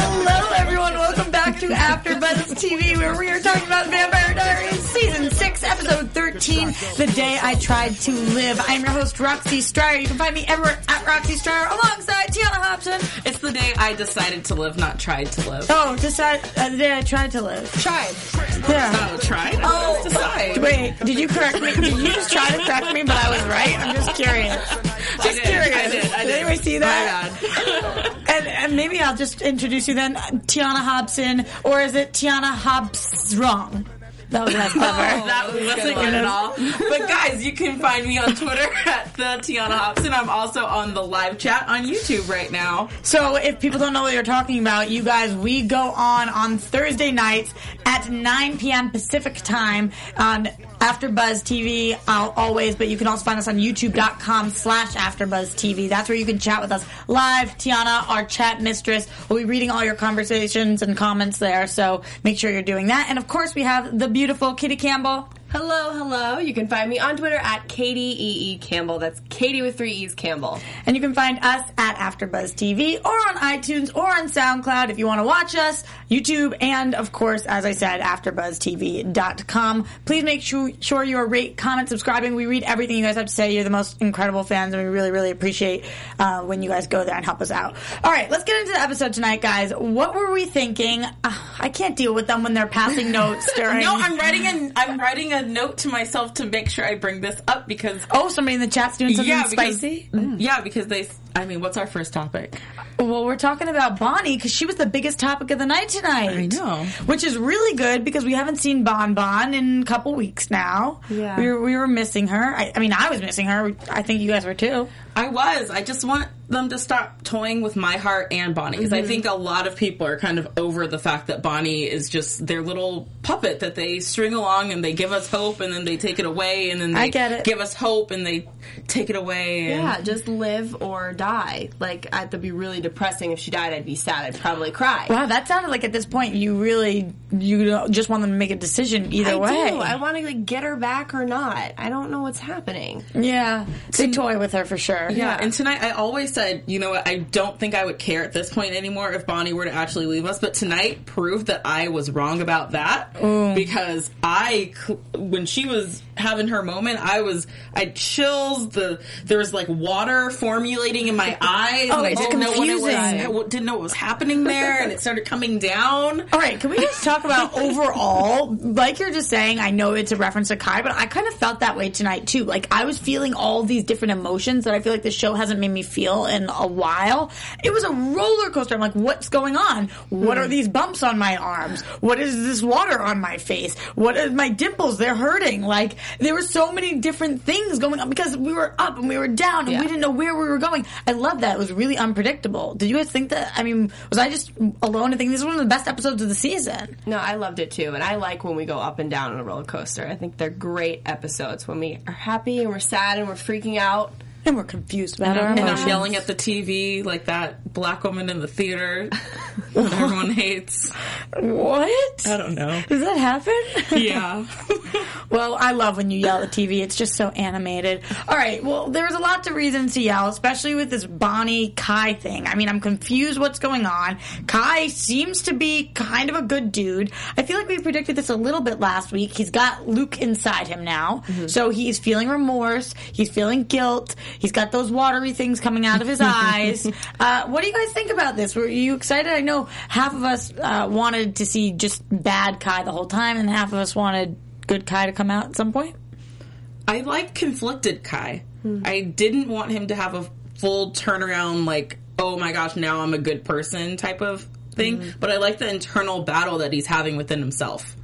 Hello, everyone. Welcome back to AfterBuzz TV, where we are talking about Vampire Diaries Season 6, Episode 13, The Day I Tried to Live. I'm your host, Roxy Striar. You can find me everywhere at Roxy Striar alongside Tiona Hobson. It's the day I decided to live, not tried to live. Oh, decide, uh, the day I tried to live. Tried. Yeah. Oh, tried? Oh, decide. Wait, did you correct me? Did you just try to correct me, but I was right? I'm just curious. Just did, curious. I did, I did. anyone see that? My And, and maybe I'll just introduce you then, Tiona Hobson, or is it Tiana Hobbs wrong? That was less clever. that wasn't good at all. But guys, you can find me on Twitter at the Tiona Hobson. I'm also on the live chat on YouTube right now. So if people don't know what you're talking about, you guys, we go on on Thursday nights at 9 p.m. Pacific time on AfterBuzz TV uh, always, but you can also find us on YouTube.com slash AfterBuzz TV. That's where you can chat with us live. Tiana, our chat mistress, will be reading all your conversations and comments there. So make sure you're doing that. And of course, we have the beautiful Katie Campbell. Hello, hello. You can find me on Twitter at Katie E. E. Campbell. That's Katie with three E's Campbell. And you can find us at AfterBuzz TV or on iTunes or on SoundCloud if you want to watch us, YouTube, and of course, as I said, AfterBuzzTV.com. Please make sure, sure you are rate, comment, subscribing. We read everything you guys have to say. You're the most incredible fans, and we really, really appreciate uh, when you guys go there and help us out. All right, let's get into the episode tonight, guys. What were we thinking? Uh, I can't deal with them when they're passing notes during. No, I'm writing a I'm writing a note to myself to make sure I bring this up because Oh, somebody in the chat's doing something yeah, because, spicy. Mm. yeah, because they. I mean, what's our first topic? Well, we're talking about Bonnie because she was the biggest topic of the night tonight. I know. Which is really good because we haven't seen Bon Bon in a couple weeks now. Yeah. We were, we were missing her. I, I mean, I was missing her. I think you guys were too. I was. I just want them to stop toying with my heart and Bonnie because Mm-hmm. I think a lot of people are kind of over the fact that Bonnie is just their little puppet that they string along and they give us hope and then they take it away and then they I get it. give us hope and they take it away. And Yeah, just live or die. Like, that'd be really depressing. If she died, I'd be sad. I'd probably cry. Wow, that sounded like at this point you really you just want them to make a decision either I way. do. I want to like, get her back or not. I don't know what's happening. yeah, they toy with her for sure. Yeah, and tonight I always said, you know what, I don't think I would care at this point anymore if Bonnie were to actually leave us, but tonight proved that I was wrong about that mm. because I, when she was having her moment, I was, I chills, the, there was like water formulating in my eyes Oh, and I didn't know what it was. I didn't know what was happening there and it started coming down. All right, can we just talk about overall? Like you're just saying, I know it's a reference to Kai, but I kind of felt that way tonight too. Like I was feeling all these different emotions that I feel like the show hasn't made me feel in a while. It was a roller coaster. I'm like, what's going on? What Hmm. are these bumps on my arms? What is this water on my face? What are my dimples? They're hurting. Like there were so many different things going on because we were up and we were down and Yeah. we didn't know where we were going. I love that. It was really unpredictable. Did you guys think that? I mean, was I just alone and thinking this is one of the best episodes of the season? No, I loved it too. And I like when we go up and down on a roller coaster. I think they're great episodes when we are happy and we're sad and we're freaking out. And we're confused about our And emotions. I'm yelling at the TV like that black woman in the theater that everyone hates. What? I don't know. Does that happen? Yeah. well, I love when you yell at TV. It's just so animated. All right. Well, there's a lot of reasons to yell, especially with this Bonnie Kai thing. I mean, I'm confused what's going on. Kai seems to be kind of a good dude. I feel like we predicted this a little bit last week. He's got Luke inside him now. Mm-hmm. So he's feeling remorse. He's feeling guilt. He's got those watery things coming out of his eyes. Uh, what do you guys think about this? Were you excited? I know half of us uh, wanted to see just bad Kai the whole time, and half of us wanted good Kai to come out at some point. I like conflicted Kai. I didn't want him to have a full turnaround, like, oh my gosh, now I'm a good person type of thing, but I like the internal battle that he's having within himself.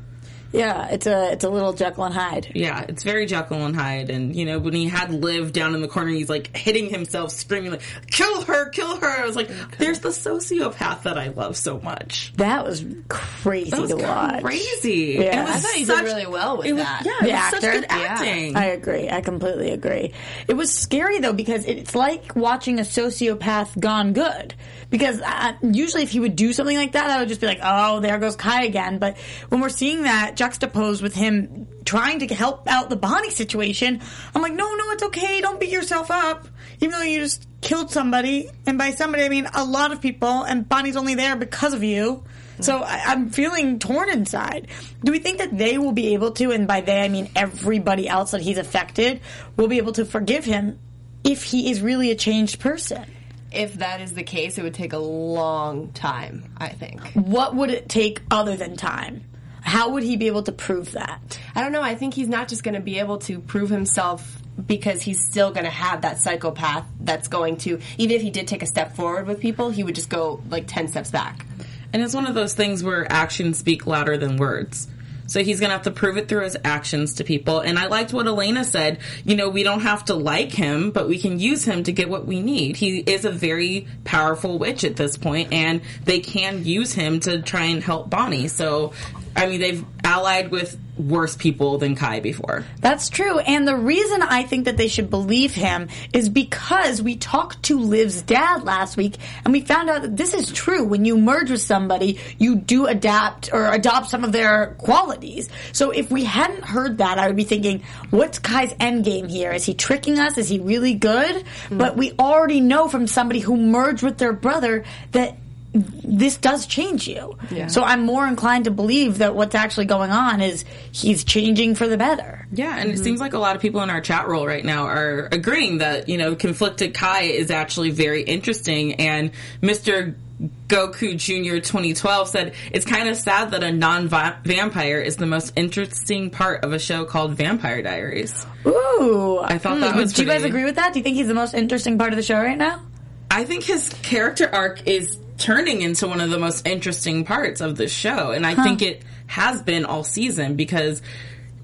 Yeah, it's a it's a little Jekyll and Hyde. Yeah, it's very Jekyll and Hyde. And, you know, when he had Liv down in the corner, he's like hitting himself, screaming, like, kill her, kill her. I was like, there's the sociopath that I love so much. That was crazy That was to watch. crazy. Yeah. It was I thought he did really well with it was, that. Yeah, The it was such actor? good Yeah. acting. I agree. I completely agree. It was scary though because it's like watching a sociopath gone good. Because uh, usually if he would do something like that, I would just be like, "Oh, there goes Kai again." But when we're seeing that juxtaposed with him trying to help out the Bonnie situation, I'm like, "No, no, it's okay. Don't beat yourself up." Even though you just killed somebody, and by somebody I mean a lot of people, and Bonnie's only there because of you. So I, I'm feeling torn inside. Do we think that they will be able to, and by they I mean everybody else that he's affected, will be able to forgive him if he is really a changed person? If that is the case, it would take a long time, I think. What would it take other than time? How would he be able to prove that? I don't know. I think he's not just going to be able to prove himself because he's still going to have that psychopath that's going to, even if he did take a step forward with people, he would just go like 10 steps back. And it's one of those things where actions speak louder than words. So he's going to have to prove it through his actions to people. And I liked what Elena said. You know, we don't have to like him, but we can use him to get what we need. He is a very powerful witch at this point, and they can use him to try and help Bonnie. So, I mean, they've allied with worse people than Kai before. That's true. And the reason I think that they should believe him is because we talked to Liv's dad last week and we found out that this is true. When you merge with somebody, you do adapt or adopt some of their qualities. So if we hadn't heard that, I would be thinking, what's Kai's end game here? Is he tricking us? Is he really good? Mm. But we already know from somebody who merged with their brother that this does change you. So I'm more inclined to believe that what's actually going on is he's changing for the better. Yeah, and it mm-hmm. seems like a lot of people in our chat roll right now are agreeing that, you know, conflicted Kai is actually very interesting. And Mr. Goku Jr. 2012 said, it's kind of sad that a non vampire is the most interesting part of a show called Vampire Diaries. Ooh. I thought that hmm. was Do you guys agree with that? Do you think he's the most interesting part of the show right now? I think his character arc is turning into one of the most interesting parts of the show. And I think it has been all season because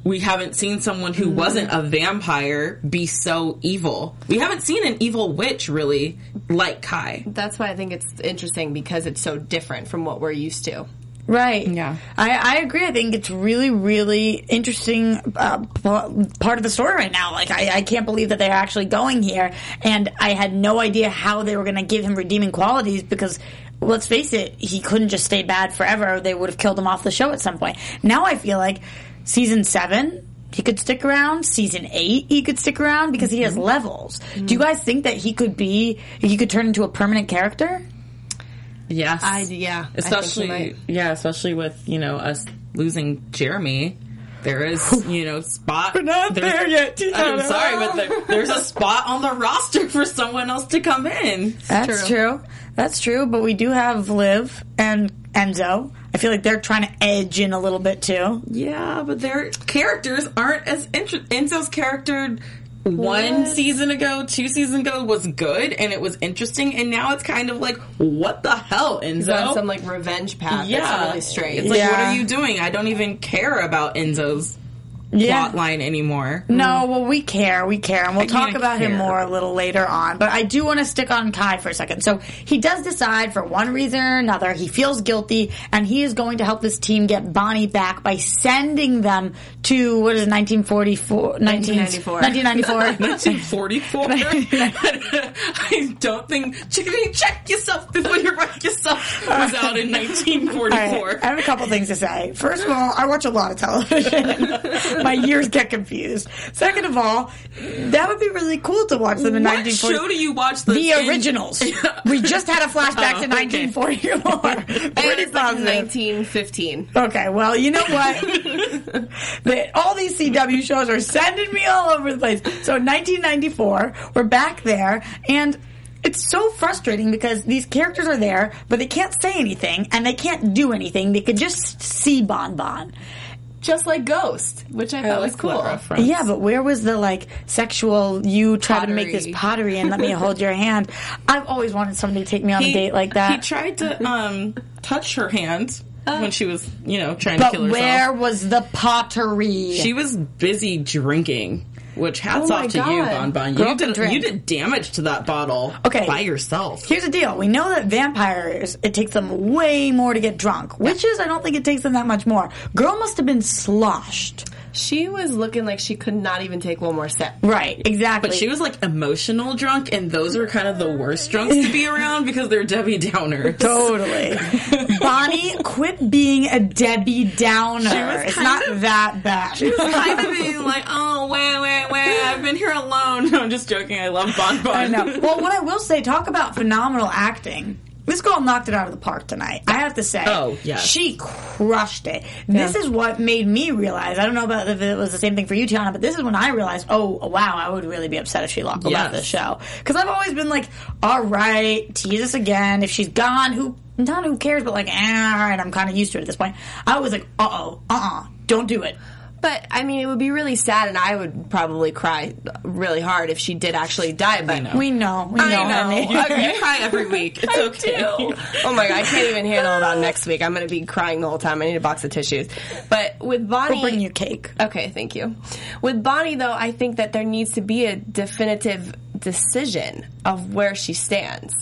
we haven't seen someone who mm-hmm. wasn't a vampire be so evil. We haven't seen an evil witch really like Kai. That's why I think it's interesting because it's so different from what we're used to. Right. Yeah. I, I agree. I think it's really, really interesting uh, part of the story right now. Like, I, I can't believe that they're actually going here. And I had no idea how they were going to give him redeeming qualities because, let's face it, he couldn't just stay bad forever. They would have killed him off the show at some point. Now I feel like season seven, he could stick around. Season eight, he could stick around because he has levels. Do you guys think that he could be, he could turn into a permanent character? Yes. I- yeah, I think Especially, yeah, especially with, you know, us losing Jeremy. There is, you know, spot. We're not there's- there yet, I'm Tiana. sorry, but there, there's a spot on the roster for someone else to come in. That's true. That's true. But we do have Liv and Enzo. I feel like they're trying to edge in a little bit too. Yeah, but their characters aren't as interesting. Enzo's character one season ago, two seasons ago was good and it was interesting, and now it's kind of like, what the hell, He's on Enzo? some like revenge path. yeah, That's really strange. It's like, what are you doing? I don't even care about Enzo's Yeah. plot line anymore. No, well, we care, we care, and we'll talk can't about him more a little later on. But I do want to stick on Kai for a second. So he does decide, for one reason or another, he feels guilty, and he is going to help this team get Bonnie back by sending them to what is it, 1944, 1994. 1994. 1944. I don't think chickadee check yourself before you wreck yourself was out in 1944. right, I have a couple things to say. First of all, I watch a lot of television. My years get confused. Second of all, that would be really cool to watch them in What 1940. show do you watch? The, The originals. we just had a flashback Oh, to okay. 1944. And Pretty like positive. 1915. Okay, well, you know what? The- all these CW shows are sending me all over the place. So, 1994, we're back there, and it's so frustrating because these characters are there, but they can't say anything and they can't do anything. They could just see Bon Bon. Just like Ghost, which I thought was cool. reference. Yeah, but where was the like sexual? You try to make this Pottery. pottery and let me hold your hand. I've always wanted somebody to take me on a date like that. He tried to um, touch her hand when she was, you know, trying but to kill herself. where was the pottery? She was busy drinking. Which oh hats Oh off to you, God. Bon Bon. You did you did damage to that bottle Okay. by yourself. Here's the deal. We know that vampires, it takes them way more to get drunk. Witches, I don't think it takes them that much more. Girl must have been sloshed. She was looking like she could not even take one more sip. Right, exactly. But she was like emotional drunk, and those are kind of the worst drunks to be around because they're Debbie Downers. Totally. Bonnie, quit being a Debbie Downer. was It's not of- that bad. It's kind of being like, oh, wait, wait, wait, I've been here alone. No, I'm just joking. I love Bon Bon. I know. Well, what I will say, talk about phenomenal acting. This girl knocked it out of the park tonight. I have to say. Oh, yes. She crushed it. This is what made me realize. I don't know about if it was the same thing for you, Tiana, but this is when I realized, oh, wow, I would really be upset if she lost Yes. left this show. Because I've always been like, all right, tease us again. If she's gone, who, not who cares, but like, eh, all right, I'm kind of used to it at this point. I was like, uh oh, uh uh, don't do it. But I mean, it would be really sad, and I would probably cry really hard if she did actually die. But know. We know. We know, I know. honey. You, you cry every week. It's okay. oh my god, I can't even handle it on next week. I'm going to be crying the whole time. I need a box of tissues. But with Bonnie, We'll bring you cake. Okay, thank you. With Bonnie, though, I think that there needs to be a definitive decision of where she stands.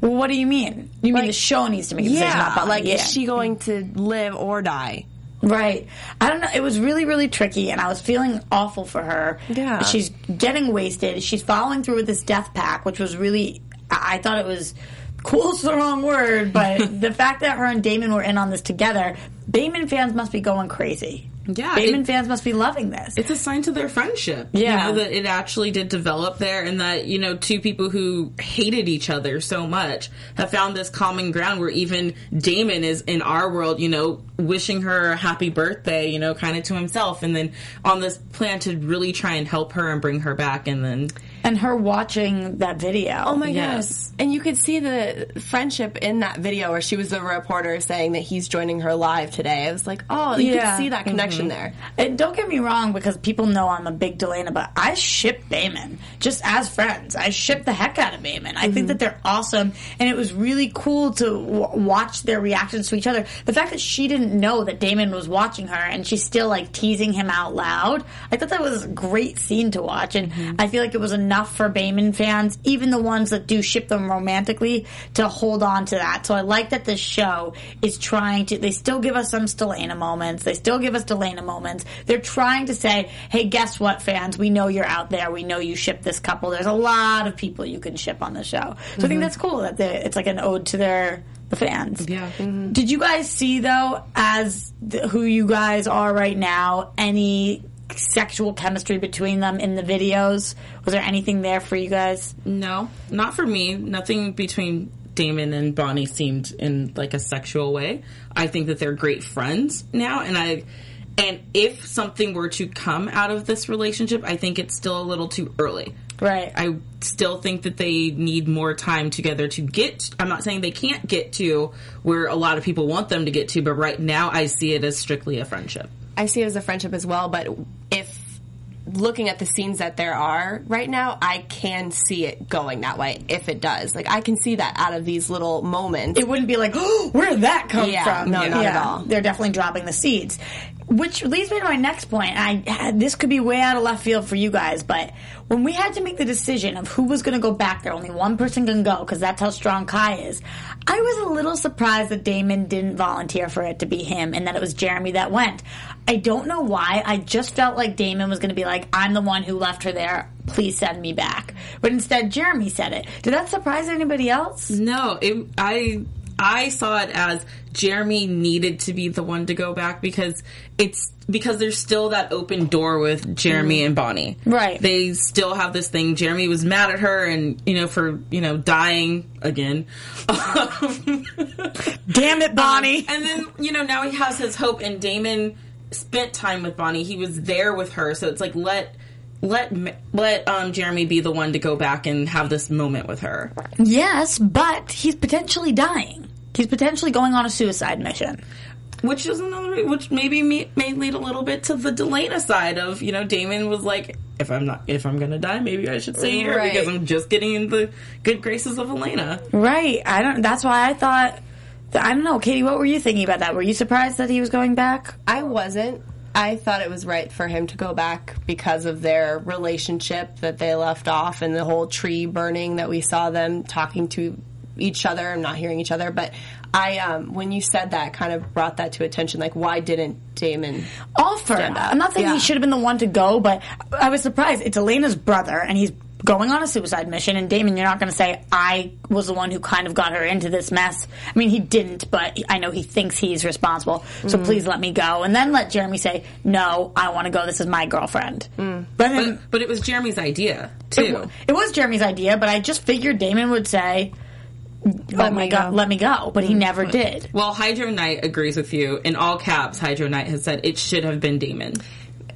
Well, what do you mean? You mean the show needs to make a decision, not Yeah, Bonnie. like yeah. is she going to live or die? Right. I don't know. It was really, really tricky, and I was feeling awful for her. Yeah. She's getting wasted. She's following through with this death pack, which was really. I I thought it was. Cool's the wrong word, but the fact that her and Damon were in on this together, Damon fans must be going crazy. Yeah, Damon it- fans must be loving this. it's a sign to their friendship. Yeah. You know, that it actually did develop there and that, you know, two people who hated each other so much have found this common ground where even Damon is in our world, you know, wishing her a happy birthday, you know, kind of to himself. And then on this plan to really try and help her and bring her back. And then, and her watching that video. Oh my Yes. gosh. And you could see the friendship in that video where she was the reporter saying that he's joining her live today. I was like, oh, you Yeah. could see that connection mm-hmm. there. And don't get me wrong, because people know I'm a big Delena, but I ship Bamon just as friends. I ship the heck out of Bamon. I think mm-hmm. that they're awesome, and it was really cool to w- watch their reactions to each other. The fact that she didn't know that Damon was watching her, and she's still like teasing him out loud. I thought that was a great scene to watch, and mm-hmm. I feel like it was enough for Bamon fans, even the ones that do ship them romantically, to hold on to that. So I like that this show is trying to. They still give us some Stelena moments. They still give us Delena moments. They're trying to say, "Hey, guess what, fans? We know you're out there. We know you ship this couple. There's a lot of people you can ship on the show." So I think mm-hmm. that's cool that they, it's like an ode to their the fans. Yeah. Mm-hmm. Did you guys see though, as th- who you guys are right now, any sexual chemistry between them in the videos? Was there anything there for you guys? no, not for me. Nothing between Damon and Bonnie seemed in like a sexual way. I think that they're great friends now, and I. And if something were to come out of this relationship, I think it's still a little too early. Right. I still think that they need more time together to get. I'm not saying they can't get to where a lot of people want them to get to, but right now I see it as strictly a friendship. I see it as a friendship as well, but if looking at the scenes that there are right now, I can see it going that way if it does. Like I can see that out of these little moments. it wouldn't be like, oh, where did that come Yeah, from? no, not at all. They're definitely dropping the seeds. Which leads me to my next point. I this could be way out of left field for you guys, but when we had to make the decision of who was going to go back there, only one person can go because that's how strong Kai is. I was a little surprised that Damon didn't volunteer for it to be him, and that it was Jeremy that went. I don't know why. I just felt like Damon was going to be like, "I'm the one who left her there. Please send me back." But instead, Jeremy said it. Did that surprise anybody else? No, it, I I saw it as Jeremy needed to be the one to go back because it's because there's still that open door with Jeremy mm-hmm. and Bonnie. Right. They still have this thing. Jeremy was mad at her and you know for you know dying again. Damn it, um, Bonnie. and then you know now he has his hope and Damon spent time with Bonnie. He was there with her, so it's like let let let um Jeremy be the one to go back and have this moment with her. Yes, but he's potentially dying. He's potentially going on a suicide mission. which is another, which maybe may, may lead a little bit to the Delena side of you know Damon was like, if I'm not, if I'm gonna die, maybe I should stay here Right. because I'm just getting in the good graces of Elena. Right. I don't. That's why I thought. I don't know, Katie. What were you thinking about that? Were you surprised that he was going back? I wasn't. I thought it was right for him to go back because of their relationship that they left off and the whole tree burning that we saw them talking to each other and not hearing each other. But I, um, when you said that, kind of brought that to attention. Like, why didn't Damon? offer. I'm not saying Yeah. he should have been the one to go, but I was surprised. It's Elena's brother, and he's going on a suicide mission. And Damon, you're not going to say I was the one who kind of got her into this mess. I mean, he didn't, but I know he thinks he's responsible. So mm. please let me go, and then let Jeremy say, "No, I want to go. This is my girlfriend." Mm. But, then, But but it was Jeremy's idea it, too. wa- it was Jeremy's idea, but I just figured Damon would say. oh my god, go." let me go. But he mm. never did. well, Hydro Knight agrees with you. In all caps, Hydro Knight has said it should have been Damon.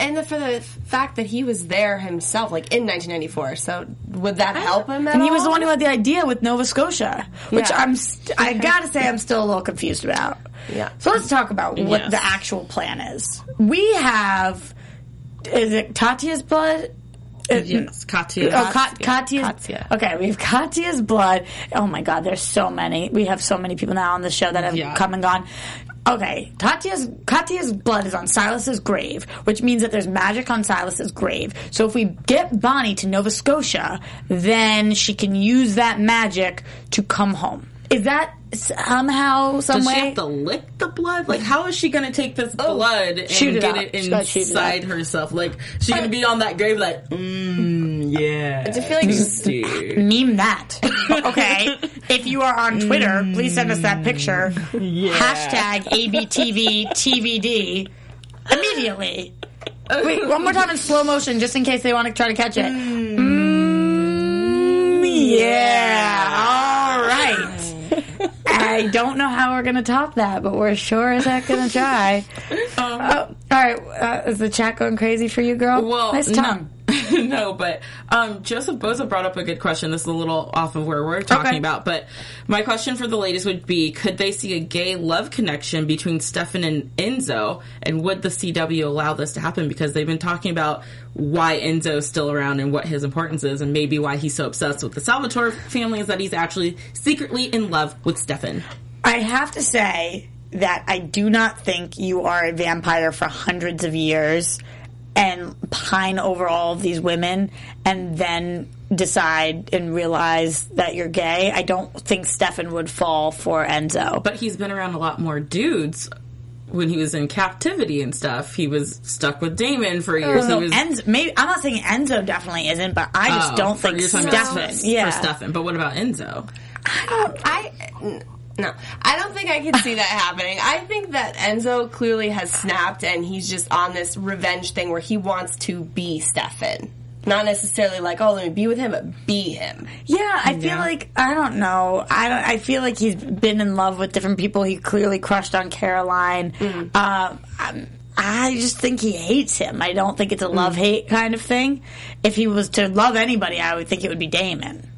And the, for the fact that he was there himself, like in 1994. So would that help him? At And he was the one who had the idea with Nova Scotia, which Yeah. I'm, st- I gotta say, I'm still a little confused about. Yeah. So let's talk about what Yes. the actual plan is. We have, is it Katya's blood? Uh, Yes, Katya. Oh, Ka- Katya's. Katya. Okay, we have Katya's blood. Oh my God, there's so many. We have so many people now on the show that have Yeah. come and gone. Okay, Katya's Katya's blood is on Silas's grave, which means that there's magic on Silas's grave. So if we get Bonnie to Nova Scotia, then she can use that magic to come home. Is that somehow, some Does way? she have to lick the blood? Like, how is she going to take this oh, blood and Shoot it get out. it shoot it inside herself? Like, she's going to be on that grave, like, mmm, yeah. I feel like Dude. meme that. Okay. if you are on Twitter, mm. please send us that picture. Yeah. Hashtag ABTVTVD immediately. Wait, one more time in slow motion just in case they want to try to catch it. Mm, mm yeah. All right. I don't know how we're going to top that, but we're sure as heck going to try. Um, Oh, all right. Uh, is the chat going crazy for you, girl? Well, nice tongue. No, no, but um, Joseph Boza brought up a good question. This is a little off of where we're talking Okay. about, but my question for the ladies would be: Could they see a gay love connection between Stefan and Enzo, and would the CW allow this to happen? Because they've been talking about why Enzo's still around and what his importance is, and maybe why he's so obsessed with the Salvatore family is that he's actually secretly in love with Stefan. I have to say that I do not think you are a vampire for hundreds of years and pine over all of these women and then decide and realize that you're gay. I don't think Stefan would fall for Enzo. But he's been around a lot more dudes. When he was in captivity and stuff, he was stuck with Damon for years. so he was Enzo, maybe I'm not saying Enzo definitely isn't, but I just Oh, don't think you're talking about Stefan. for- Yeah, for Stefan. But what about Enzo? I n- no, I don't think I can see that happening. I think that Enzo clearly has snapped, and he's just on this revenge thing where he wants to be Stefan. Not necessarily like, oh, let me be with him, but be him. Yeah, I feel like I don't know. I don't, I feel like he's been in love with different people. He clearly crushed on Caroline. Mm-hmm. Um, I'm- I just think he hates him. I don't think it's a love hate kind of thing. If he was to love anybody, I would think it would be Damon.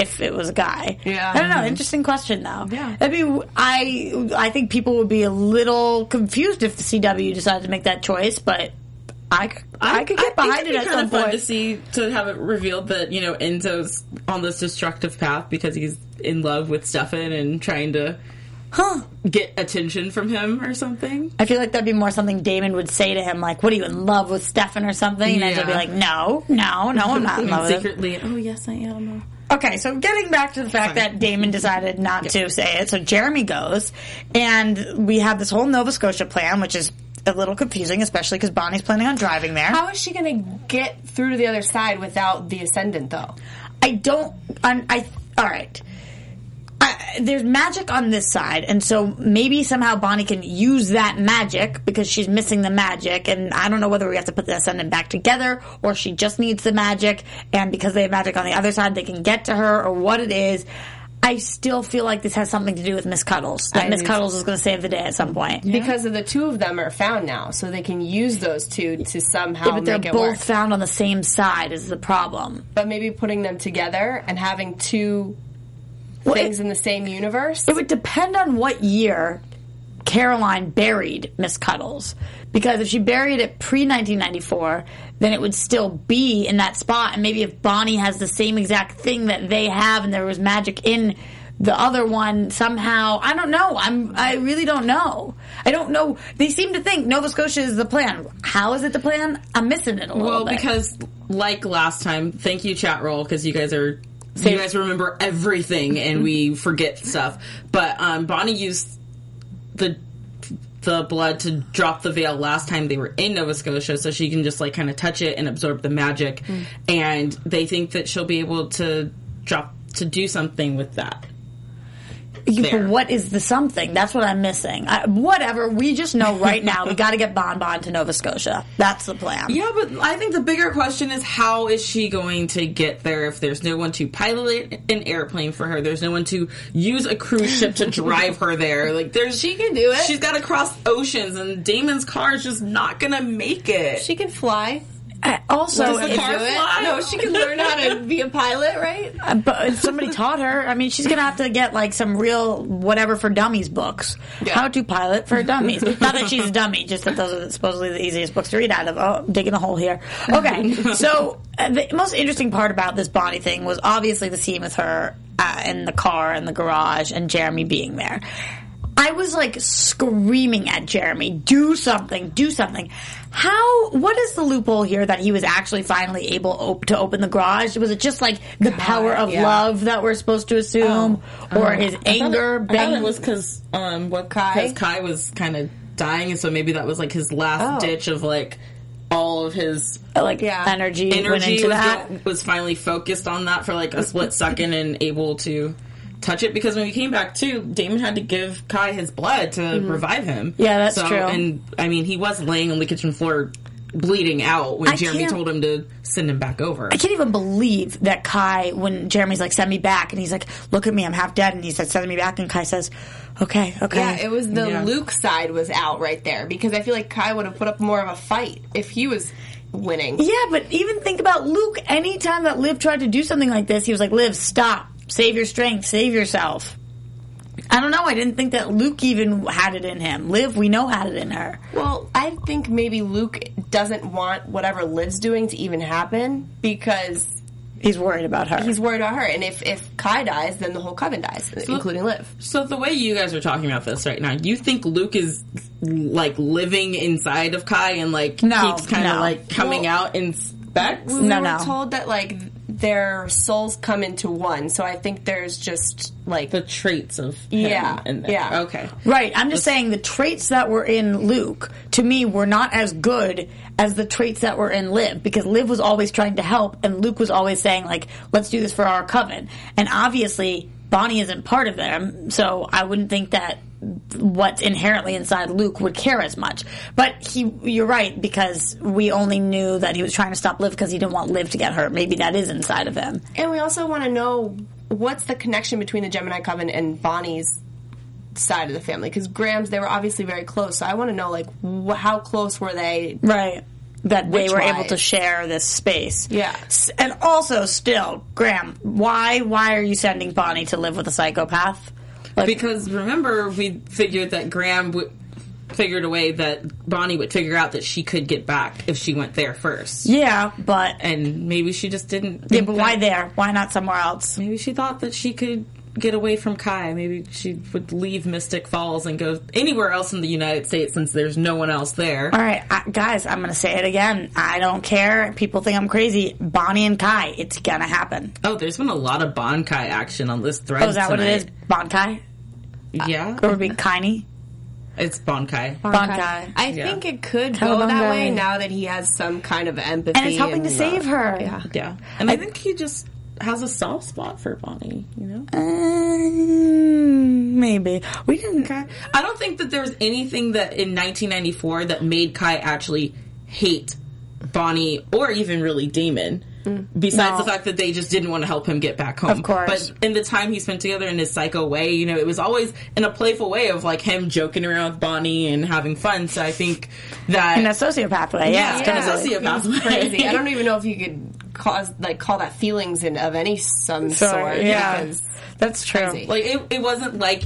If it was a guy, Yeah. I don't know. Mm-hmm. Interesting question, though. Yeah. I mean, I I think people would be a little confused if the CW decided to make that choice, but I could I, could get behind it it'd at be some kinda fun point. to see to have it revealed that you know Enzo's on this destructive path because he's in love with Stefan and trying to Huh. get attention from him or something. I feel like that'd be more something Damon would say to him, like, "What are you in love with Stefan or something?" And Enzo would be like, "No, no, no, I'm not in love with him." Secretly, oh yes, I am. Okay, so getting back to the fact that Damon decided not to say it, so Jeremy goes, and we have this whole Nova Scotia plan, which is a little confusing, especially because Bonnie's planning on driving there. How is she going to get through to the other side without the ascendant, though? I don't. I, I all right. There's magic on this side, and so maybe somehow Bonnie can use that magic because she's missing the magic, and I don't know whether we have to put the ascendant back together or she just needs the magic, and because they have magic on the other side, they can get to her or what it is. I still feel like this has something to do with Miss Cuddles. That I Miss Cuddles is going to save the day at some point. Because of the two of them are found now, so they can use those two to somehow Yeah, but they're make it both work. found on the same side is the problem. But maybe putting them together and having two Well, things it- in the same universe. It would depend on what year Caroline buried Miss Cuddles. Because if she buried it pre 1994, then it would still be in that spot. And maybe if Bonnie has the same exact thing that they have and there was magic in the other one somehow, I don't know. I'm, I really don't know. I don't know. They seem to think Nova Scotia is the plan. How is it the plan? I'm missing it a little bit. Well, bit. because like last time, thank you, chat roll, because you guys are Same. you guys remember everything and we forget stuff. But um, Bonnie used the the blood to drop the veil last time they were in Nova Scotia, so she can just like kind of touch it and absorb the magic. And they think that she'll be able to drop to do something with that. You- there. what is the something? That's what I'm missing. I, whatever. We just know right now we got to get Bon Bon to Nova Scotia. That's the plan. Yeah, but I think the bigger question is how is she going to get there if there's no one to pilot an airplane for her? There's no one to use a cruise ship to drive her there. Like there's She can do it. She's got to cross oceans, and Damon's car is just not gonna make it. She can fly. Also, Does the car fly? No, she can learn how to be a pilot, right? Uh, but if somebody taught her. I mean, she's gonna have to get like some real whatever for dummies books. Yeah. How to pilot for dummies. Not that she's a dummy, just that those are supposedly the easiest books to read out of. Oh, digging a hole here. Okay, so uh, the most interesting part about this Bonnie thing was obviously the scene with her uh, in the car in the garage and Jeremy being there. I was like screaming at Jeremy, do something, do something. How, what is the loophole here that he was actually finally able op- to open the garage? Was it just like the power of yeah. love that we're supposed to assume? or his anger? I thought it was because um, what Kai? because Kai was kind of dying, and so maybe that was like his last Oh. ditch of like all of his like Yeah. energy, went energy into was, that. was finally focused on that for like a split second and able to touch it because when we came back too, Damon had to give Kai his blood to mm-hmm. revive him. Yeah, that's so, true. And I mean, he was laying on the kitchen floor bleeding out when I Jeremy told him to send him back over. I can't even believe that Kai, when Jeremy's like, send me back, and he's like, look at me, I'm half dead, and he said, send me back, and Kai says, okay, okay. Yeah, it was the Yeah. Luke side was out right there because I feel like Kai would have put up more of a fight if he was winning. Yeah, but even think about Luke. Anytime that Liv tried to do something like this, he was like, Liv, stop. Save your strength. Save yourself. I don't know. I didn't think that Luke even had it in him. Liv, we know had it in her. Well, I think maybe Luke doesn't want whatever Liv's doing to even happen because He's worried about her. he's worried about her. And if, if Kai dies, then the whole coven dies, including Liv. So the way you guys are talking about this right now, you think Luke is like living inside of Kai and like No, keeps kind of no. like coming Well- out in specs? We No, were no. told that like their souls come into one, so I think there's just like the traits of him Yeah, in there. yeah. Okay. Right. I'm just saying the traits that were in Luke, to me, were not as good as the traits that were in Liv, because Liv was always trying to help, and Luke was always saying, like, let's do this for our coven. And obviously, Bonnie isn't part of them, so I wouldn't think that what's inherently inside Luke would care as much. But he, you're right, because we only knew that he was trying to stop Liv because he didn't want Liv to get hurt. Maybe that is inside of him. And we also want to know what's the connection between the Gemini Coven and Bonnie's side of the family because Grams's they were obviously very close. So I want to know like wh- how close were they? Right. That they were wise? able to share this space. Yeah. S- And also, still, Graham, why why are you sending Bonnie to live with a psychopath? Like, Because remember, we figured that Grams w- figured a way that Bonnie would figure out that she could get back if she went there first. yeah, but And maybe she just didn't. yeah, but why there? Why not somewhere else? Maybe she thought that she could get away from Kai. Maybe she would leave Mystic Falls and go anywhere else in the United States since there's no one else there. All right, I, guys, I'm going to say it again. I don't care. People think I'm crazy. Bonnie and Kai, it's going to happen. Oh, there's been a lot of Bonkai action on this thread. Oh, is that what it is? Bonkai? Yeah, Or would be Kaini? it's Bonkai. Bonkai. Bonkai. I Yeah. think it could go that way now that he has some kind of empathy. And it's helping to uh, save her. Yeah. Yeah, and I think he just has a soft spot for Bonnie. You know. Um, maybe. We didn't. I don't think that there was anything that in 1994 that made Kai actually hate Bonnie or even really Damon. Mm. Besides No. the fact that they just didn't want to help him get back home. Of course. But in the time he spent together in his psycho way, you know, it was always in a playful way of like him joking around with Bonnie and having fun. So I think that. In a sociopath way, yeah. Yeah, it's kinda yeah. sociopath crazy. I don't even know if you could cause like call that feelings in of any some So, sort. yeah. That's true. Crazy. like it, it wasn't like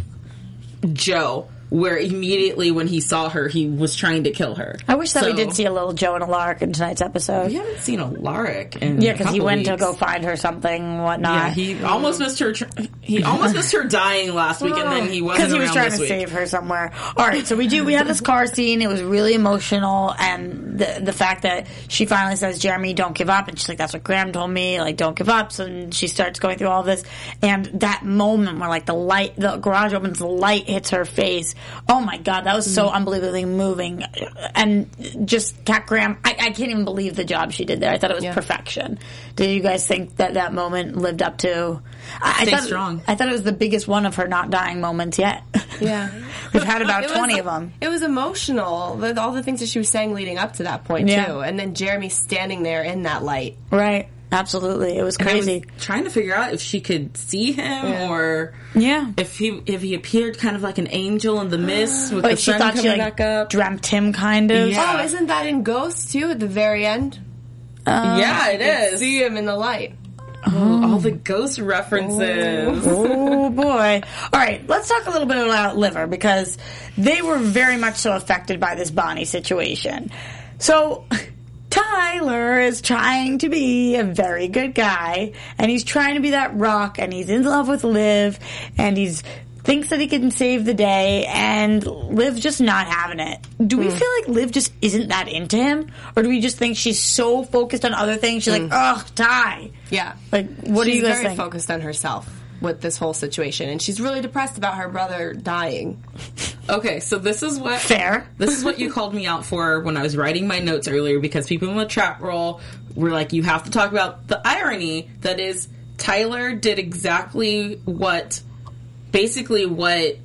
Jo where immediately when he saw her, he was trying to kill her. I wish that we did see a little Jo and Alaric in tonight's episode. We haven't seen Alaric in Yeah, because he went to go find her something, whatnot. Yeah, he almost missed her. Tr- he almost missed her dying last week, and then he wasn't because he was trying to week. save her somewhere. All right, so we do. We have this car scene. It was really emotional, and the the fact that she finally says, "Jeremy, don't give up," and she's like, "That's what Grams told me. Like, don't give up." So she starts going through all this, and that moment where like the light, the garage opens, the light hits her face. Oh my god, that was so mm-hmm. unbelievably moving, and just Kat Graham. I, I can't even believe the job she did there. I thought it was Yeah. perfection. Did you guys think that that moment lived up to? I, I thought, strong. I thought it was the biggest one of her not dying moments yet. Yeah. We've had about It was- 20 of them. It was emotional, with all the things that she was saying leading up to that point Yeah. too, and then Jeremy standing there in that light. Right. Absolutely. It was And I was crazy. trying to figure out if she could see him or Yeah. if he if he appeared kind of like an angel in the mist with Like the she sun thought coming she like back up. dreamt him kind of. Yeah. Oh, isn't that in Ghost too at the very end? Uh, yeah, it is. See him in the light. All the oh. ghost references. Oh boy. All right, let's talk a little bit about Liver because they were very much so affected by this Bonnie situation. So Tyler is trying to be a very good guy and he's trying to be that rock and he's in love with Liv and he's thinks that he can save the day and Liv just not having it. Do we hmm. feel like Liv just isn't that into him? Or do we just think she's so focused on other things? She's like, hmm. ugh, Ty. Yeah. Like, what she's do you guys very think? focused on herself with this whole situation, and she's really depressed about her brother dying. Okay, so this is what Fair. This is what you called me out for when I was writing my notes earlier because people in the chat roll were like, you have to talk about the irony that is Tyler did exactly what, basically what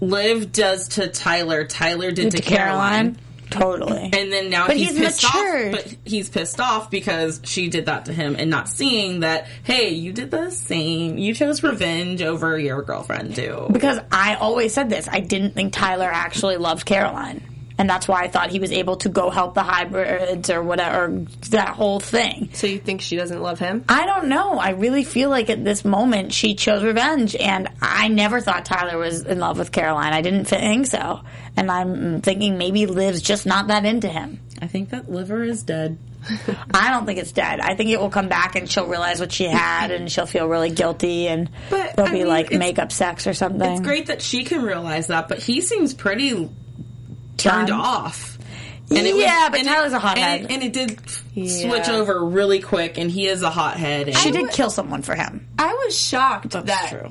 Liv does to Tyler. Tyler did to, to Caroline. Caroline. Totally. And then now But he's, he's pissed matured. off. But he's pissed off because she did that to him, and not seeing that. Hey, you did the same. You chose revenge over your girlfriend too. because I always said this. I didn't think Tyler actually loved Caroline. And that's why I thought he was able to go help the hybrids or whatever, that whole thing. So you think she doesn't love him? I don't know. I really feel like at this moment she chose revenge, and I never thought Tyler was in love with Caroline. I didn't think so. And I'm thinking maybe Liv's just not that into him. I think that liver is dead. I don't think it's dead. I think it will come back and she'll realize what she had and she'll feel really guilty and But, there'll I be mean, like it's- makeup sex or something. It's great that she can realize that, but he seems pretty turned off. Yeah, but and Tyler's a and hothead. it, and it did Yeah. switch over really quick, and he is a hothead. And She did kill someone for him. I was shocked That's that. true.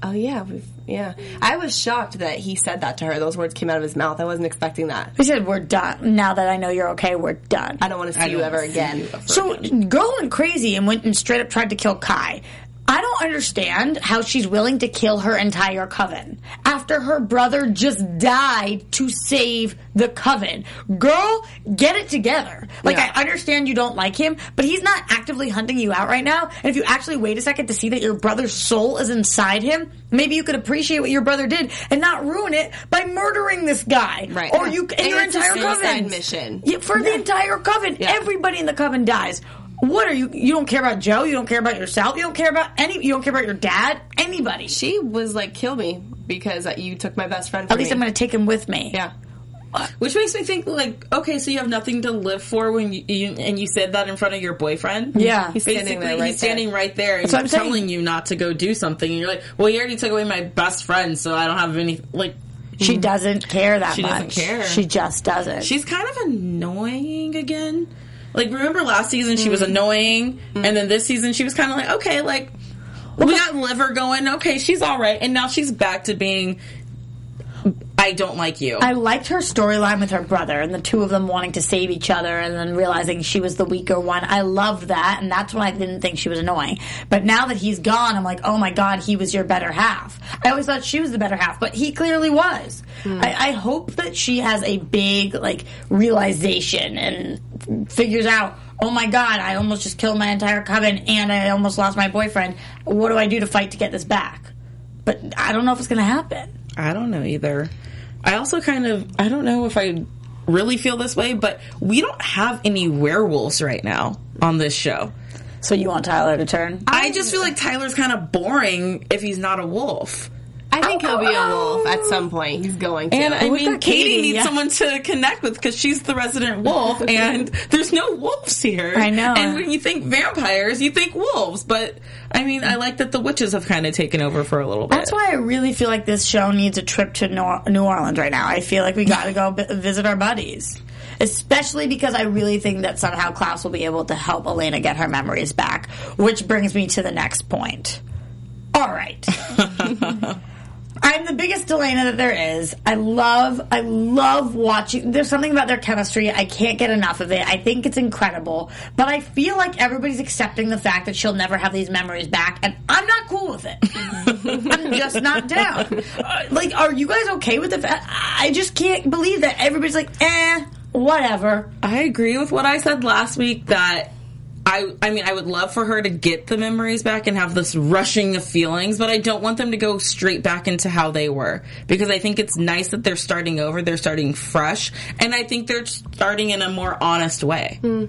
Oh yeah, we've, yeah. I was shocked that he said that to her. Those words came out of his mouth. I wasn't expecting that. He said, "We're done. Now that I know you're okay, we're done." I don't want to see you ever see again. you ever So, again. girl went crazy and went and straight up tried to kill Kai. I don't understand how she's willing to kill her entire coven after her brother just died to save the coven. Girl, get it together. Like, Yeah. I understand you don't like him, but he's not actively hunting you out right now. And if you actually wait a second to see that your brother's soul is inside him, maybe you could appreciate what your brother did and not ruin it by murdering this guy. Right. Or you, and And your entire coven. mission. Yeah, for the entire coven. Yeah. Everybody in the coven dies. What are you? You don't care about Jo. You don't care about yourself. You don't care about any. You don't care about your dad. Anybody. She was like, "Kill me because you took my best friend." From At least me. I'm going to take him with me. Yeah. Uh, Which makes me think, like, okay, so you have nothing to live for when you, you and you said that in front of your boyfriend. Yeah. He's Basically, standing there right he's standing there. right there and That's what I'm saying. telling you not to go do something, and you're like, "Well, you already took away my best friend, so I don't have any." Like, She doesn't care that She much. doesn't care. She just doesn't. she's kind of annoying again. Like, remember last season she was mm. annoying, and then this season she was kind of like, okay, like we got liver going, okay, she's all right, and now she's back to being. I don't like you. I liked her storyline with her brother and the two of them wanting to save each other and then realizing she was the weaker one. I loved that, and that's when I didn't think she was annoying. But now that he's gone, I'm like, oh my god, he was your better half. I always thought she was the better half, but he clearly was. Hmm. I, I hope that she has a big like realization and figures out. Oh my god, I almost just killed my entire coven and I almost lost my boyfriend. What do I do to fight to get this back? But I don't know if it's going to happen. I don't know either. I also kind of I don't know if I really feel this way, but we don't have any werewolves right now on this show. So you want Tyler to turn? I just feel like Tyler's kind of boring if he's not a wolf. I think he'll be a wolf at some point. He's going to. And I We've mean, Katie, Katie, needs yeah. someone to connect with because she's the resident wolf, and there's no wolves here. I know. And when you think vampires, you think wolves. But I mean, I like that the witches have kind of taken over for a little bit. That's why I really feel like this show needs a trip to New Orleans right now. I feel like we got to go visit our buddies. Especially because I really think that somehow Klaus will be able to help Elena get her memories back. Which brings me to the next point. All right. I'm the biggest Delena that there is. I love, I love watching. There's something about their chemistry. I can't get enough of it. I think it's incredible. But I feel like everybody's accepting the fact that she'll never have these memories back, and I'm not cool with it. I'm just not down. Uh, like, are you guys okay with the fact? I just can't believe that everybody's like, eh, whatever. I agree with what I said last week that I I mean I would love for her to get the memories back and have this rushing of feelings, but I don't want them to go straight back into how they were because I think it's nice that they're starting over, they're starting fresh, and I think they're starting in a more honest way. Hmm.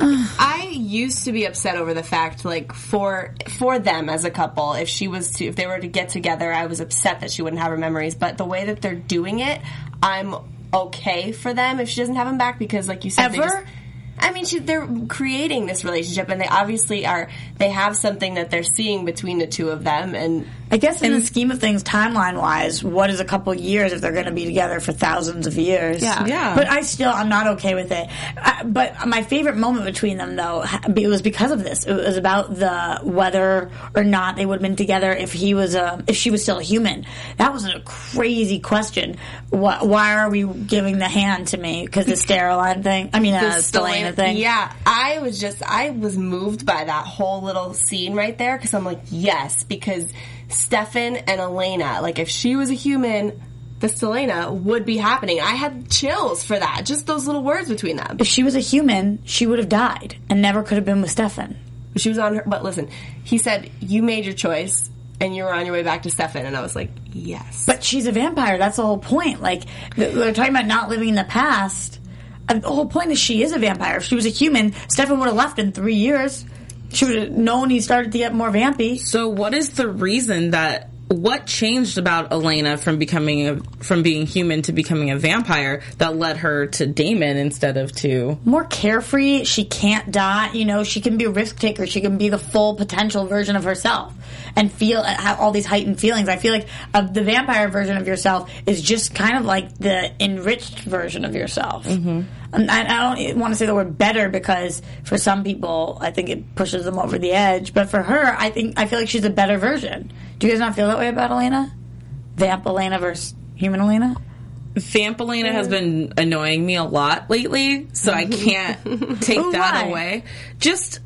I used to be upset over the fact, like for for them as a couple, if she was to, if they were to get together, I was upset that she wouldn't have her memories. But the way that they're doing it, I'm okay for them if she doesn't have them back because, like you said, they Ever? just. I mean, she, they're creating this relationship, and they obviously are. They have something that they're seeing between the two of them, and I guess in the scheme of things, timeline wise, what is a couple years if they're going to be together for thousands of years? Yeah. Yeah. But I still, I'm not okay with it. Uh, but my favorite moment between them, though, it was because of this. It was about the whether or not they would have been together if he was a, if she was still a human. That was a crazy question. Why, why are we giving the hand to me? Because the Steroline thing. I mean, uh, Stelena thing. Yeah, I was just I was moved by that whole little scene right there because I'm like, yes, because Stefan and Elena, like if she was a human, the Stelena would be happening. I had chills for that, just those little words between them. If she was a human, she would have died and never could have been with Stefan. She was on her, but listen, he said you made your choice and you were on your way back to Stefan, and I was like, yes. But she's a vampire. That's the whole point. Like th- we're talking about not living in the past. And the whole point is she is a vampire. If she was a human, Stefan would have left in three years. She would have known he started to get more vampy. So what is the reason that what changed about Elena from becoming a from being human to becoming a vampire that led her to Damon instead of to More carefree. She can't die. You know, she can be a risk taker. She can be the full potential version of herself and feel have all these heightened feelings. I feel like uh, the vampire version of yourself is just kind of like the enriched version of yourself. Mm-hmm. And I, I don't want to say the word better because for some people, I think it pushes them over the edge. But for her, I think I feel like she's a better version. Do you guys not feel that way about Elena? Vamp Elena versus human Elena? Vamp Elena has been annoying me a lot lately, so I can't take Ooh, that why? away. Just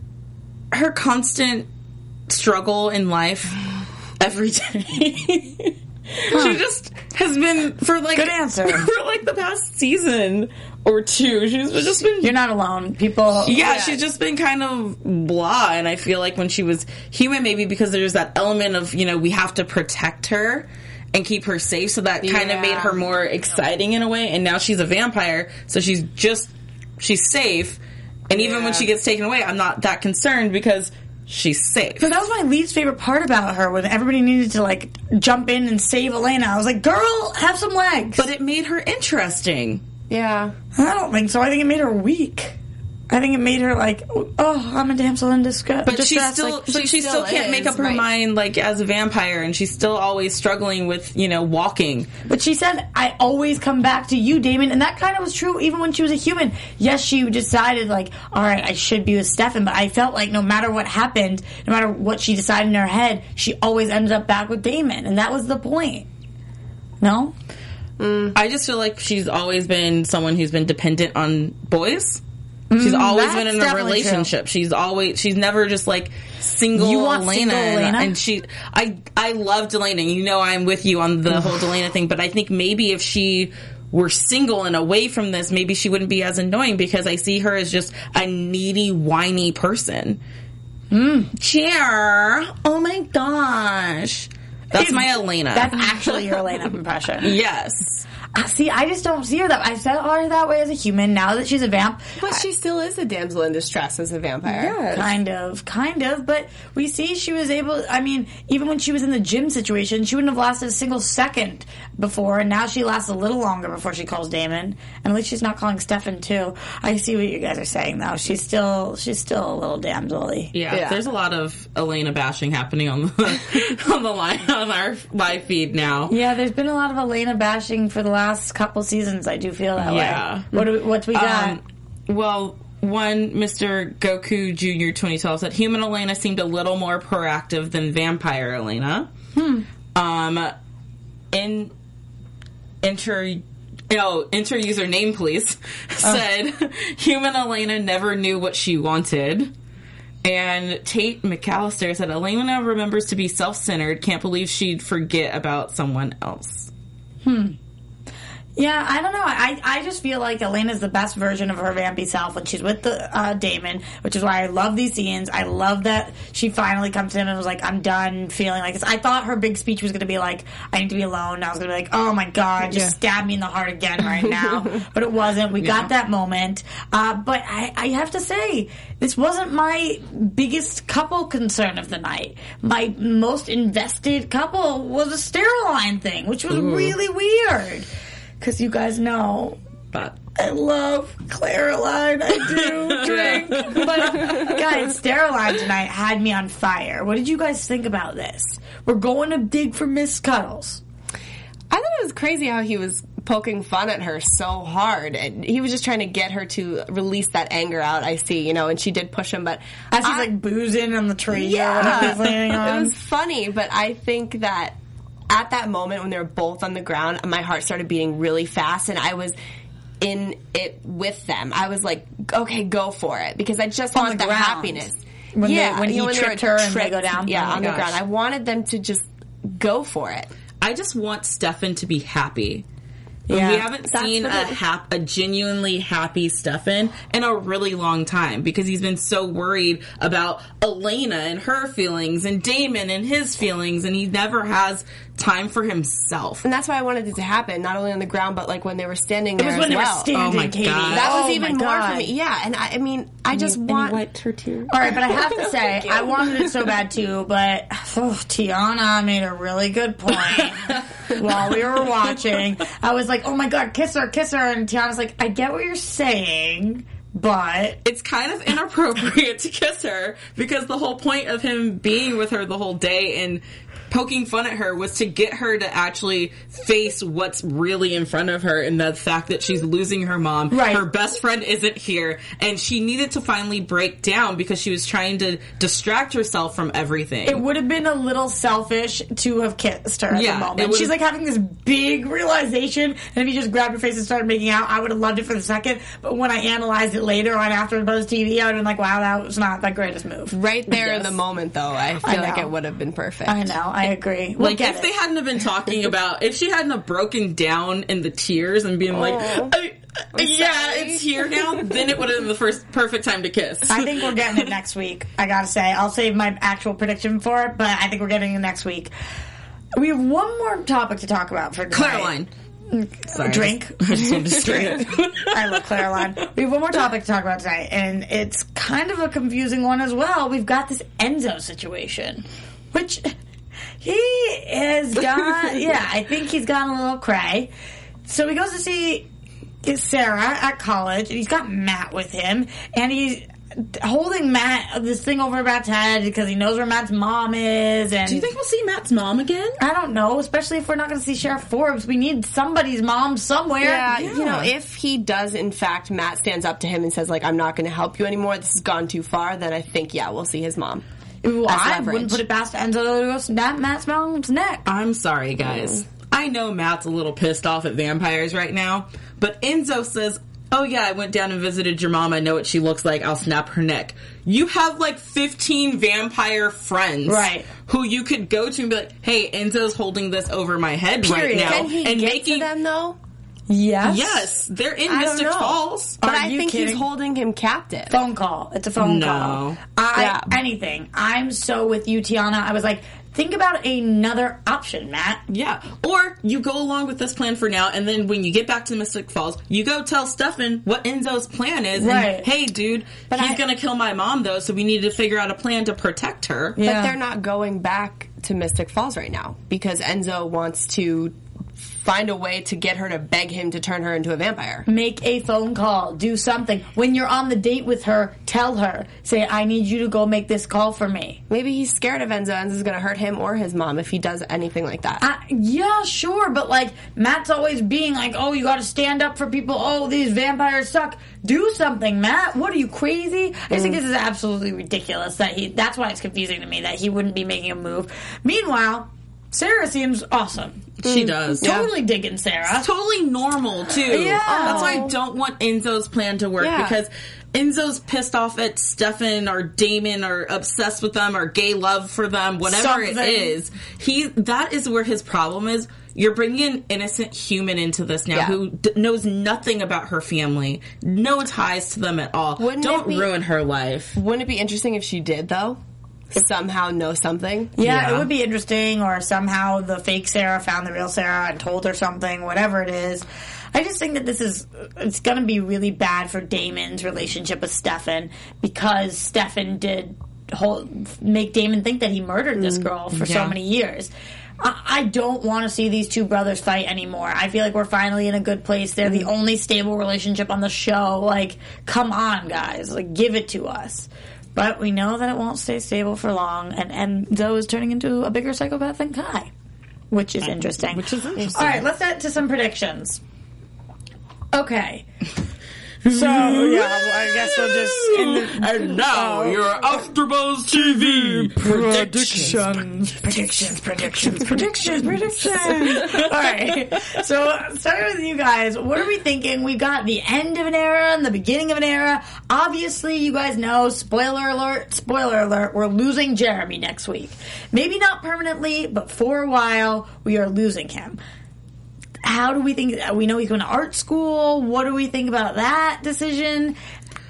her constant struggle in life every day. She just has been for like Good answer. for like the past season or two. She's just been You're not alone. People. yeah, she's just been kind of blah. And I feel like when she was human, maybe because there's that element of, you know, we have to protect her and keep her safe. So that kind of made her more exciting in a way. And now she's a vampire. So she's just, she's safe. And even when she gets taken away, I'm not that concerned because she's safe. But that was my least favorite part about her when everybody needed to like jump in and save Elena. I was like, girl, have some legs. But it made her interesting. Yeah. I don't think so. I think it made her weak. I think it made her like, oh, I'm a damsel in disguise. But she distress. still, Like, but she, she still still can't make up her right. mind like as a vampire, and she's still always struggling with you know walking. but she said, I always come back to you, Damon. And that kind of was true even when she was a human. Yes, she decided, like, all right, I should be with Stefan. But I felt like no matter what happened, no matter what she decided in her head, she always ended up back with Damon. And that was the point. No? Mm. I just feel like she's always been someone who's been dependent on boys. She's mm, always that's been in a relationship. She's always she's never just like single You want Elena, single and- Elena? and she I I love Delena. You know I'm with you on the mm. whole Delena thing, but I think maybe if she were single and away from this, maybe she wouldn't be as annoying because I see her as just a needy, whiny person. Chair. Oh my gosh. That's my Elena. That's actually your Elena impression. yes. Uh, see, I just don't see her that. I saw her that way as a human. Now that she's a vamp, But she still is a damsel in distress as a vampire. Kind of, kind of, but we see she was able. I mean, even when she was in the gym situation, she wouldn't have lasted a single second before, and now she lasts a little longer before she calls Damon. And at least she's not calling Stefan too. I see what you guys are saying, though. She's still, she's still a little damsel-y. Yeah, Yeah. there's a lot of Elena bashing happening on the on the line on our live feed now. Yeah, there's been a lot of Elena bashing for the last couple seasons. I do feel that Yeah. way. What do we, what's we got? Um, well, one Mr. Goku Jr. 2012 said human Elena seemed a little more proactive than vampire Elena. Hmm. Um, in enter. Oh, enter username, please. Oh. Said human Elena never knew what she wanted. And Tate McAllister said Elena remembers to be self centered, can't believe she'd forget about someone else. Hmm. Yeah, I don't know. I I just feel like Elena's the best version of her vampy self when she's with the uh, Damon, which is why I love these scenes. I love that she finally comes to him and was like, "I'm done feeling like this." I thought her big speech was going to be like, "I need to be alone." And I was going to be like, "Oh my god, just stab me in the heart again right now," but it wasn't. We got that moment, uh, but I, I have to say, this wasn't my biggest couple concern of the night. My most invested couple was a Steroline thing, which was really weird. Because you guys know But I love Klaroline. I do drink. But guys, Steroline tonight had me on fire. What did you guys think about this? We're going to dig for Miss Cuddles. I thought it was crazy how he was poking fun at her so hard, and he was just trying to get her to release that anger out. I see, you know, and she did push him, but As he's I- like boozing on the tree. yeah, or whatever it was funny. But I think that at that moment when they were both on the ground, my heart started beating really fast, and I was. In it with them, I was like, "Okay, go for it," because I just On want the the, happiness. When they- yeah, when you he know, they tripped were her and they go down? Yeah, Oh my on the ground. I wanted them to just go for it. I just want Stefan to be happy. Yeah. we haven't That's seen a hap- a genuinely happy Stefan in a really long time because he's been so worried about Elena and her feelings and Damon and his feelings, and he never has time for himself. And that's why I wanted it to happen, not only on the ground, but like when they were standing there It was when as they were standing, Oh my Katie. God. that was Oh even more for me. Yeah, and I, I mean, I just want. her tears. All right, but I have to say, I wanted it so bad too. But oh, Tiona made a really good point while we were watching. I was like, "Oh my god, kiss her, kiss her!" And Tiona's like, "I get what you're saying, but it's kind of inappropriate to kiss her because the whole point of him being with her the whole day and poking fun at her was to get her to actually face what's really in front of her and the fact that she's losing her mom. Right. Her best friend isn't here and she needed to finally break down because she was trying to distract herself from everything. it would have been a little selfish to have kissed her at Yeah, the moment. would've- She's like having this big realization, and if you just grabbed her face and started making out, I would have loved it for the second. But when I analyzed it later on after Buzz TV, I would have been like, "Wow, that was not the greatest move." Right there in the moment, though, I feel like it would have been perfect. I know, I agree. We'll like if it. they hadn't have been talking about if she hadn't have broken down in the tears and being like Oh. I, yeah sorry." it's here now then it would have been the first perfect time to kiss I think we're getting it next week. I gotta say, I'll save my actual prediction for it, but I think we're getting it next week. We have one more topic to talk about for tonight. Caroline Sorry, I Drink. I just wanted to say it. I love Caroline. We have one more topic to talk about tonight, and it's kind of a confusing one as well. We've got this Enzo situation, which he has gone. yeah, I think he's gone a little cray. So he goes to see Sarah at college, and he's got Matt with him, and he's holding Matt uh, this thing over Matt's head because he knows where Matt's mom is. And do you think we'll see Matt's mom again I don't know, especially if we're not going to see Sheriff Forbes. We need somebody's mom somewhere. Yeah, you know, if he does, in fact, Matt stands up to him and says, like, I'm not going to help you anymore, this has gone too far, then I think, yeah, we'll see his mom. Well, I leverage. wouldn't put it past Enzo to go snap Matt's mom's neck. I'm sorry guys mm. I know Matt's a little pissed off at vampires right now but Enzo says oh yeah I went down and visited your mom I know what she looks like I'll snap her neck you have like 15 vampire friends Right. who you could go to and be like hey Enzo's holding this over my head right now and making them, though? Yes. Yes, they're in I Mystic. Falls. But Are I you think kidding? he's holding him captive. Phone call. It's a phone No. call. I Yeah. anything. I'm so with you, Tiona. I was like, think about another option, Matt. Yeah. Or you go along with this plan for now, and then when you get back to Mystic Falls, you go tell Stefan what Enzo's plan is. Right. And, hey, dude, But he's I- gonna kill my mom, though, so we need to figure out a plan to protect her. Yeah. But they're not going back to Mystic Falls right now because Enzo wants to find a way to get her to beg him to turn her into a vampire. Make a phone call. Do something. When you're on the date with her, tell her. Say, I need you to go make this call for me. Maybe he's scared of Enzo. Enzo's going to hurt him or his mom if he does anything like that. I, yeah, sure, but like Matt's always being like, "Oh, you got to stand up for people. Oh, these vampires suck. Do something, Matt. What are you crazy?" I just think mm. this is absolutely ridiculous. That he. That's why it's confusing to me that he wouldn't be making a move. Meanwhile, Sarah seems awesome. She mm. does. Totally digging Sarah. Totally normal, too. Yeah. Oh, that's why I don't want Enzo's plan to work Yeah. because Enzo's pissed off at Stefan or Damon or obsessed with them or gay love for them, whatever it Something. is. He that is where his problem is. You're bringing an innocent human into this now Yeah. who d- knows nothing about her family, no ties to them at all. Wouldn't Don't be- ruin her life. Wouldn't it be interesting if she did, though? Somehow know something? Yeah, Yeah. it would be interesting, or somehow the fake Sarah found the real Sarah and told her something, whatever it is. I just think that this is, it's gonna be really bad for Damon's relationship with Stefan because Stefan did hold, make Damon think that he murdered this mm. girl for so many years. I I don't want to see these two brothers fight anymore. I feel like we're finally in a good place. They're the mm. only stable relationship on the show. Like, come on, guys. Like, give it to us. But we know that it won't stay stable for long, and Enzo is turning into a bigger psychopath than Kai, which is interesting. Which is interesting. All right, let's get to some predictions. Okay. So yeah, I guess we'll just in the And now oh. your AfterBuzz TV predictions, predictions, predictions, predictions, predictions. All right. So starting with you guys, what are we thinking? We've got the end of an era and the beginning of an era. Obviously, you guys know. Spoiler alert! Spoiler alert! We're losing Jeremy next week. Maybe not permanently, but for a while, we are losing him. How do we think? We know he's going to art school. What do we think about that decision?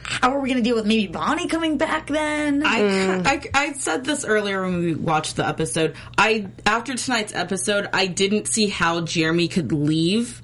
How are we going to deal with maybe Bonnie coming back then? I, I I said this earlier when we watched the episode. I after tonight's episode, I didn't see how Jeremy could leave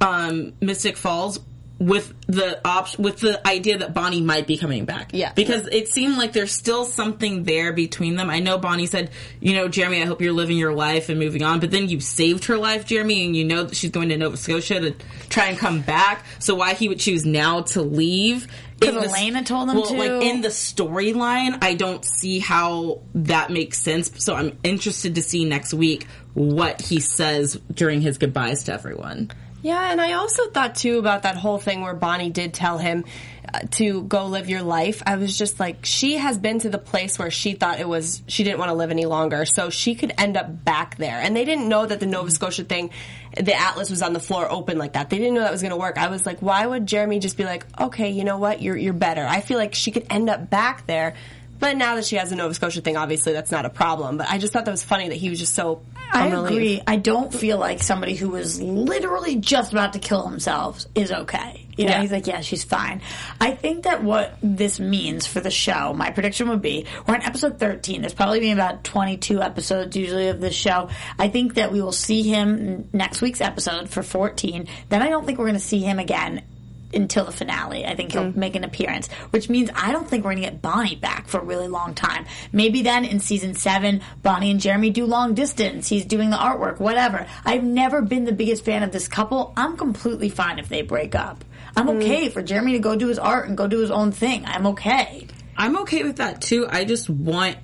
um, Mystic Falls with the option with the idea that Bonnie might be coming back. Yeah. because it seemed like there's still something there between them. I know Bonnie said, you know, Jeremy, I hope you're living your life and moving on. But then you saved her life, Jeremy, and you know that she's going to Nova Scotia to try and come back. So why he would choose now to leave? 'Cause in the- Elena told him well, to. Like in the storyline, I don't see how that makes sense. So I'm interested to see next week what he says during his goodbyes to everyone. Yeah, and I also thought too about that whole thing where Bonnie did tell him uh, to go live your life. I was just like, she has been to the place where she thought it was, she didn't want to live any longer, so she could end up back there. And they didn't know that the Nova Scotia thing, the Atlas was on the floor open like that. They didn't know that was going to work. I was like, why would Jeremy just be like, okay, you know what, you're you're better. I feel like she could end up back there. But now that she has the Nova Scotia thing, obviously that's not a problem. But I just thought that was funny that he was just so. I unrelieved. agree. I don't feel like somebody who was literally just about to kill himself is okay. You know, Yeah. he's like, yeah, she's fine. I think that what this means for the show, my prediction would be, we're on episode 13. There's probably been about 22 episodes usually of this show. I think that we will see him next week's episode for 14. Then I don't think we're going to see him again until the finale. I think he'll mm. make an appearance, which means I don't think we're going to get Bonnie back for a really long time. Maybe then in season seven, Bonnie and Jeremy do long distance. He's doing the artwork, whatever. I've never been the biggest fan of this couple. I'm completely fine if they break up. I'm mm. okay for Jeremy to go do his art and go do his own thing. I'm okay. I'm okay with that too. I just want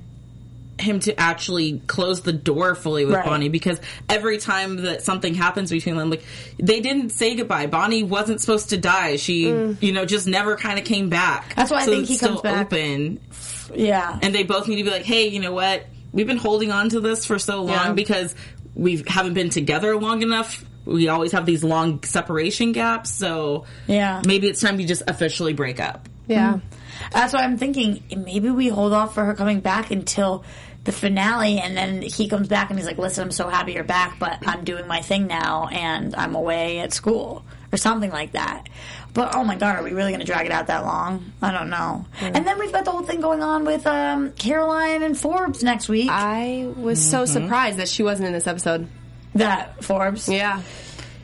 him to actually close the door fully with Right. Bonnie because every time that something happens between them, like they didn't say goodbye. Bonnie wasn't supposed to die. She, you know, just never kind of came back. That's why I think he comes back. open, Yeah. and they both need to be like, hey, you know what? We've been holding on to this for so long Yeah. because we haven't been together long enough. We always have these long separation gaps, so Yeah. maybe it's time to just officially break up. Yeah. That's why I'm thinking maybe we hold off for her coming back until the finale and then he comes back and he's like, listen, I'm so happy you're back, but I'm doing my thing now and I'm away at school or something like that. But oh my god, are we really going to drag it out that long? I don't know. And then we've got the whole thing going on with um, Caroline and Forbes next week. I was so surprised that she wasn't in this episode. that Forbes. Yeah.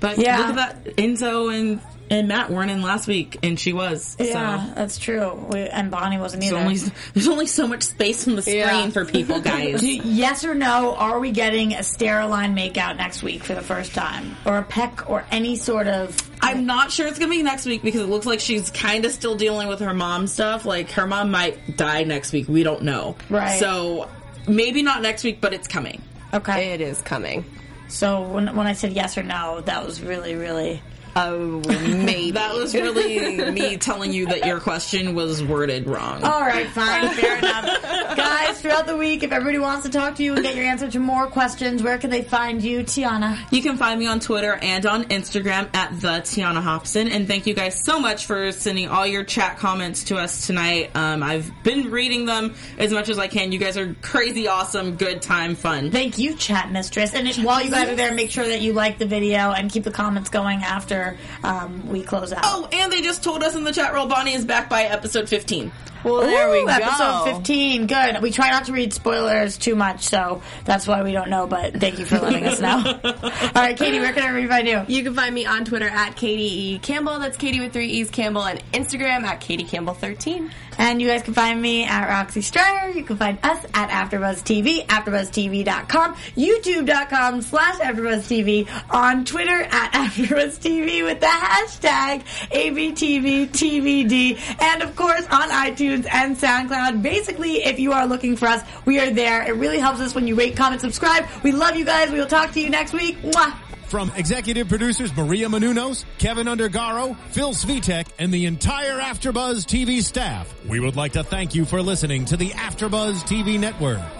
But Yeah. look at that. Enzo and, and Matt weren't in last week, and she was. Yeah, So. that's true. We, and Bonnie wasn't There's either. only, there's only so much space on the screen Yeah. for people, guys. yes or no, are we getting a Steroline makeout next week for the first time? Or a peck or any sort of. I'm not sure it's gonna be next week because it looks like she's kind of still dealing with her mom stuff. Like her mom might die next week. We don't know. Right. So maybe not next week, but it's coming. Okay. It is coming. So when, when I said yes or no, that was really, really. Oh, maybe. That was really me telling you that your question was worded wrong. All right, fine, fair enough. Guys, throughout the week, if everybody wants to talk to you and get your answer to more questions, where can they find you, Tiona? You can find me on Twitter and on Instagram at the Tiona Hobson. And thank you guys so much for sending all your chat comments to us tonight. Um, I've been reading them as much as I can. You guys are crazy, awesome, good time, fun. Thank you, chat mistress. And while you guys are there, make sure that you like the video and keep the comments going after um, we close out. Oh, and they just told us in the chat roll Bonnie is back by episode 15. well, there Ooh, we go. Episode 15. Good. We try not to read spoilers too much, so that's why we don't know, but thank you for letting us know. All right, Katie, where can everybody find you? You can find me on Twitter at Katie E. Campbell. That's Katie with three E's Campbell, and Instagram at Katie Campbell 13. And you guys can find me at Roxy Striar. You can find us at AfterBuzzTV, AfterBuzzTV.com, YouTube.com slash AfterBuzzTV, on Twitter at AfterBuzzTV with the hashtag ABTVTVD, and of course on iTunes and SoundCloud. Basically, if you are looking for us, we are there. It really helps us when you rate, comment, subscribe. We love you guys. We will talk to you next week. Mwah! From executive producers Maria Menounos, Kevin Undergaro, Phil Svitek, and the entire AfterBuzz TV staff, we would like to thank you for listening to the AfterBuzz TV network.